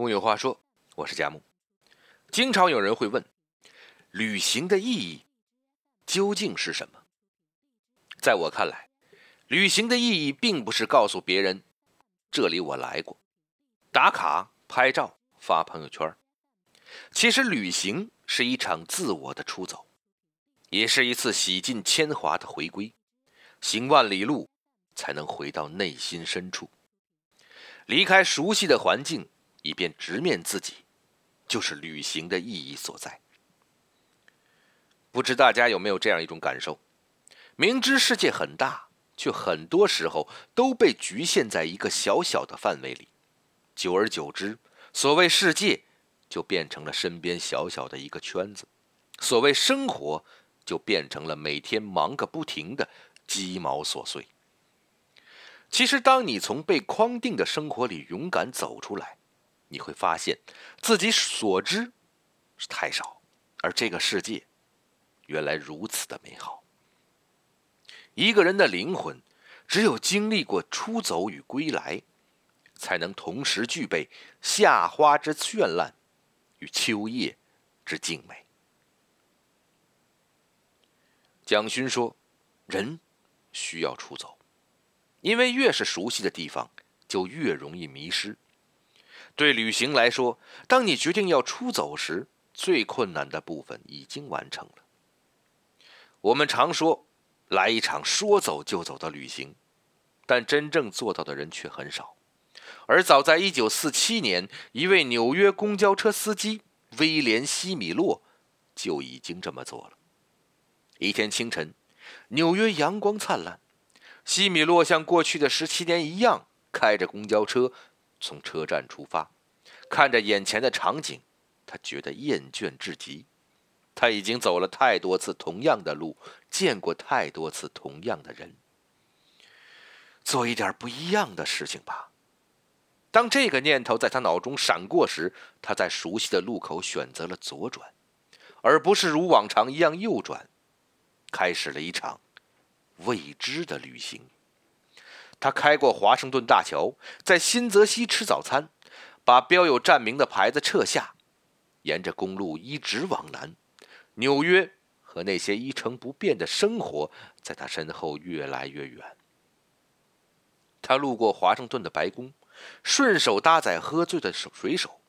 木有话说，我是佳木。经常有人会问，旅行的意义究竟是什么？在我看来，旅行的意义并不是告诉别人这里我来过，打卡、拍照、发朋友圈。其实，旅行是一场自我的出走，也是一次洗尽铅华的回归。行万里路，才能回到内心深处，离开熟悉的环境。以便直面自己，就是旅行的意义所在。不知大家有没有这样一种感受：明知世界很大，却很多时候都被局限在一个小小的范围里。久而久之，所谓世界就变成了身边小小的一个圈子，所谓生活就变成了每天忙个不停的鸡毛琐碎。其实，当你从被框定的生活里勇敢走出来，你会发现，自己所知是太少，而这个世界原来如此的美好。一个人的灵魂，只有经历过出走与归来，才能同时具备夏花之绚烂与秋叶之静美。蒋勋说：“人需要出走，因为越是熟悉的地方，就越容易迷失。”对旅行来说，当你决定要出走时，最困难的部分已经完成了。我们常说，来一场说走就走的旅行，但真正做到的人却很少。而早在1947年，一位纽约公交车司机威廉·西米洛就已经这么做了。一天清晨，纽约阳光灿烂，西米洛像过去的十七年一样，开着公交车。从车站出发，看着眼前的场景，他觉得厌倦至极。他已经走了太多次同样的路，见过太多次同样的人。做一点不一样的事情吧。当这个念头在他脑中闪过时，他在熟悉的路口选择了左转，而不是如往常一样右转，开始了一场未知的旅行。他开过华盛顿大桥，在新泽西吃早餐，把标有站名的牌子撤下，沿着公路一直往南。纽约和那些一成不变的生活，在他身后越来越远。他路过华盛顿的白宫，顺手搭载喝醉的水手，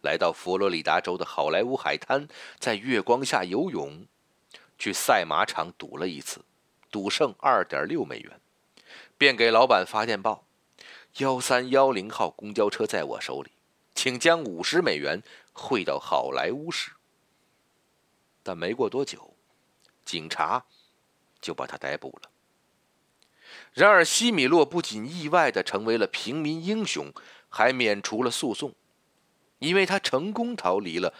来到佛罗里达州的好莱坞海滩，在月光下游泳，去赛马场赌了一次，赌胜二点六美元。便给老板发电报：“幺三幺零号公交车在我手里，请将五十美元汇到好莱坞市。”但没过多久，警察就把他逮捕了。然而，西米洛不仅意外的成为了平民英雄，还免除了诉讼，因为他成功逃离了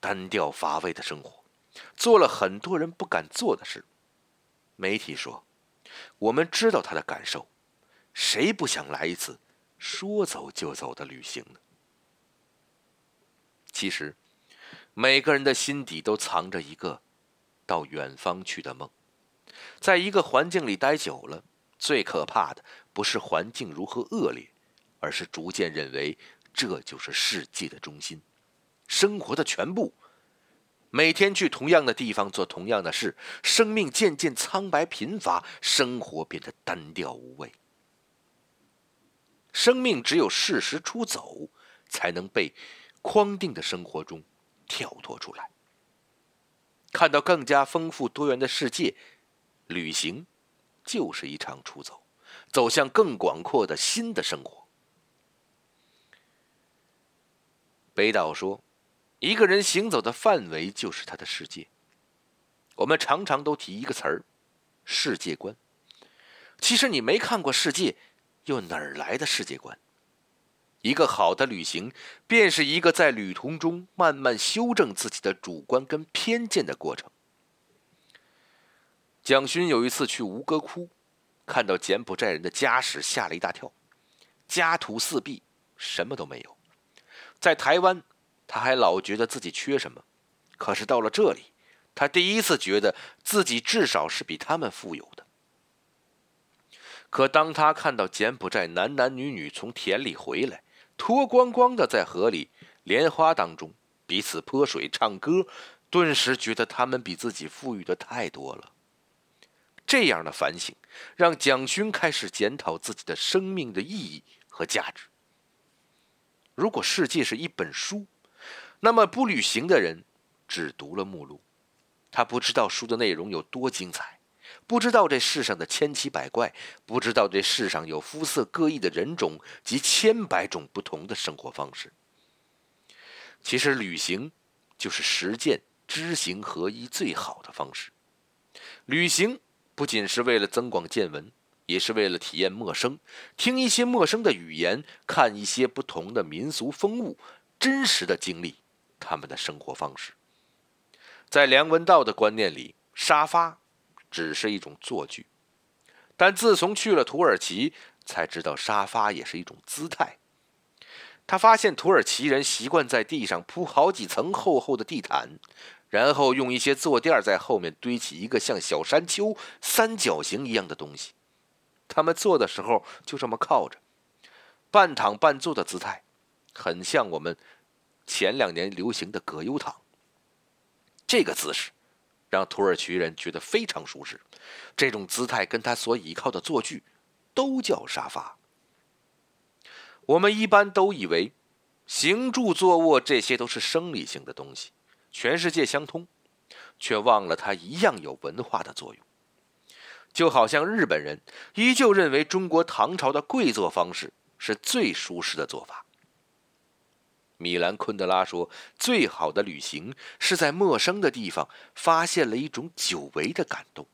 单调乏味的生活，做了很多人不敢做的事。媒体说。我们知道他的感受，谁不想来一次说走就走的旅行呢？其实，每个人的心底都藏着一个到远方去的梦。在一个环境里待久了，最可怕的不是环境如何恶劣，而是逐渐认为这就是世界的中心，生活的全部。每天去同样的地方做同样的事，生命渐渐苍白贫乏，生活变得单调无味。生命只有适时出走，才能被框定的生活中跳脱出来，看到更加丰富多元的世界。旅行就是一场出走，走向更广阔的新的生活。北岛说。一个人行走的范围就是他的世界。我们常常都提一个词儿“世界观”，其实你没看过世界，又哪儿来的世界观？一个好的旅行，便是一个在旅途中慢慢修正自己的主观跟偏见的过程。蒋勋有一次去吴哥窟，看到柬埔寨人的家史，吓了一大跳，家徒四壁，什么都没有。在台湾。他还老觉得自己缺什么，可是到了这里，他第一次觉得自己至少是比他们富有的。可当他看到柬埔寨男男女女从田里回来，脱光光的在河里、莲花当中彼此泼水、唱歌，顿时觉得他们比自己富裕的太多了。这样的反省，让蒋勋开始检讨自己的生命的意义和价值。如果世界是一本书，那么不旅行的人只读了目录，他不知道书的内容有多精彩。不知道这世上的千奇百怪，不知道这世上有肤色各异的人种及千百种不同的生活方式。其实，旅行就是实践知行合一最好的方式。旅行不仅是为了增广见闻，也是为了体验陌生，听一些陌生的语言，看一些不同的民俗风物，真实的经历他们的生活方式。在梁文道的观念里，沙发。只是一种坐具，但自从去了土耳其，才知道沙发也是一种姿态。他发现土耳其人习惯在地上铺好几层厚厚的地毯，然后用一些坐垫在后面堆起一个像小山丘、三角形一样的东西。他们坐的时候就这么靠着，半躺半坐的姿态，很像我们前两年流行的葛优躺。这个姿势。让土耳其人觉得非常舒适，这种姿态跟他所倚靠的坐具都叫沙发。我们一般都以为行住坐卧这些都是生理性的东西，全世界相通，却忘了它一样有文化的作用。就好像日本人依旧认为中国唐朝的跪坐方式是最舒适的做法。米兰昆德拉说：“最好的旅行是在陌生的地方发现了一种久违的感动。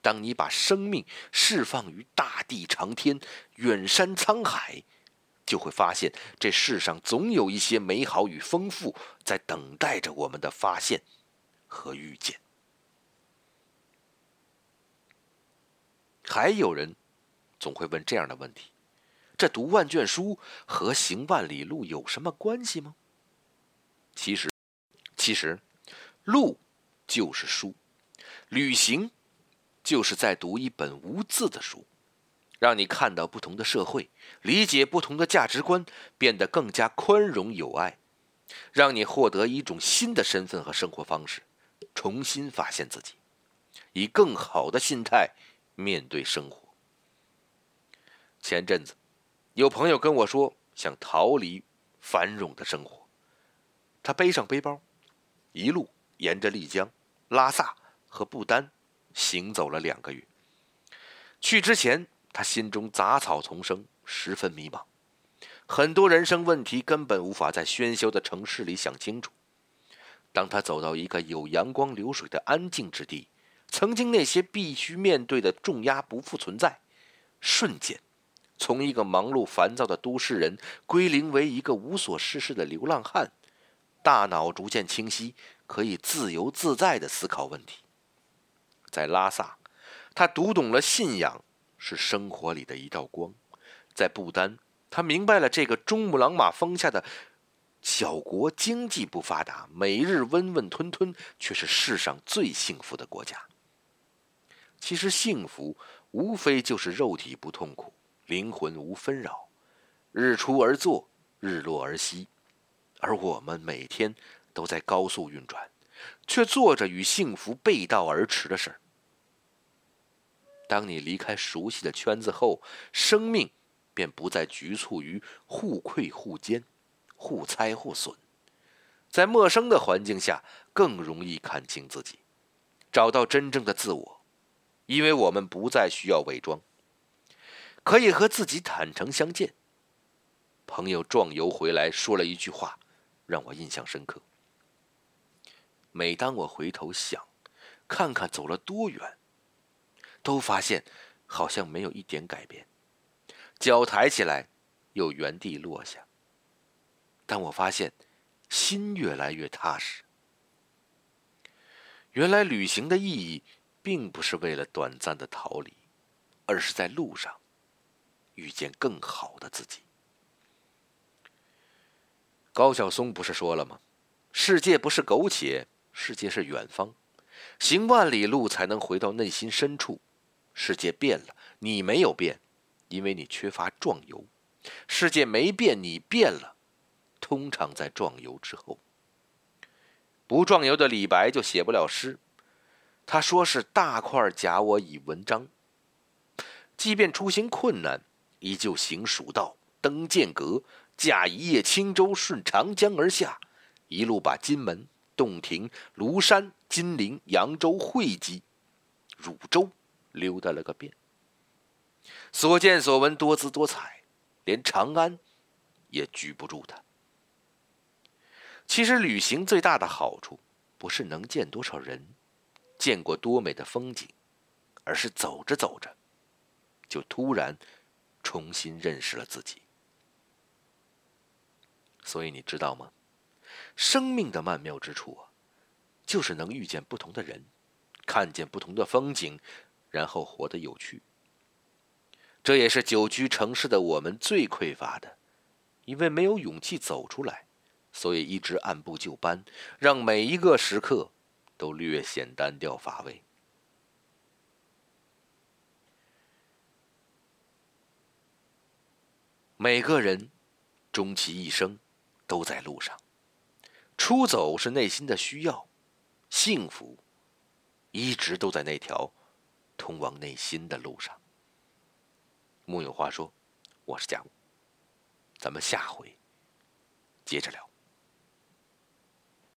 当你把生命释放于大地长天、远山沧海，就会发现这世上总有一些美好与丰富在等待着我们的发现和遇见。”还有人总会问这样的问题。这读万卷书和行万里路有什么关系吗？其实，其实，路就是书，旅行就是在读一本无字的书，让你看到不同的社会，理解不同的价值观，变得更加宽容友爱，让你获得一种新的身份和生活方式，重新发现自己，以更好的心态面对生活。前阵子。有朋友跟我说，想逃离繁荣的生活。他背上背包，一路沿着丽江、拉萨和不丹行走了两个月。去之前，他心中杂草丛生，十分迷茫，很多人生问题根本无法在喧嚣的城市里想清楚。当他走到一个有阳光流水的安静之地，曾经那些必须面对的重压不复存在，瞬间。从一个忙碌烦躁的都市人归零为一个无所事事的流浪汉，大脑逐渐清晰，可以自由自在的思考问题。在拉萨，他读懂了信仰是生活里的一道光；在不丹，他明白了这个珠穆朗玛峰下的小国经济不发达，每日温温吞吞，却是世上最幸福的国家。其实，幸福无非就是肉体不痛苦。灵魂无纷扰，日出而作，日落而息，而我们每天都在高速运转，却做着与幸福背道而驰的事儿。当你离开熟悉的圈子后，生命便不再局促于互馈互奸、互猜互损，在陌生的环境下更容易看清自己，找到真正的自我，因为我们不再需要伪装。可以和自己坦诚相见。朋友壮游回来，说了一句话，让我印象深刻。每当我回头想，看看走了多远，都发现好像没有一点改变，脚抬起来又原地落下。但我发现心越来越踏实。原来旅行的意义，并不是为了短暂的逃离，而是在路上。遇见更好的自己。高晓松不是说了吗？世界不是苟且，世界是远方。行万里路才能回到内心深处。世界变了，你没有变，因为你缺乏壮游。世界没变，你变了，通常在壮游之后。不壮游的李白就写不了诗。他说是大块假我以文章。即便出行困难，依旧行蜀道，登剑阁，驾一叶轻舟顺长江而下，一路把金门、洞庭、庐山、金陵、扬州、会稽、汝州溜达了个遍。所见所闻多姿多彩，连长安也拘不住他。其实旅行最大的好处，不是能见多少人，见过多美的风景，而是走着走着。就突然重新认识了自己，所以你知道吗？生命的曼妙之处啊，就是能遇见不同的人，看见不同的风景，然后活得有趣。这也是久居城市的我们最匮乏的，因为没有勇气走出来，所以一直按部就班，让每一个时刻都略显单调乏味。每个人，终其一生，都在路上。出走是内心的需要，幸福，一直都在那条通往内心的路上。木有话说，我是贾木，咱们下回接着聊。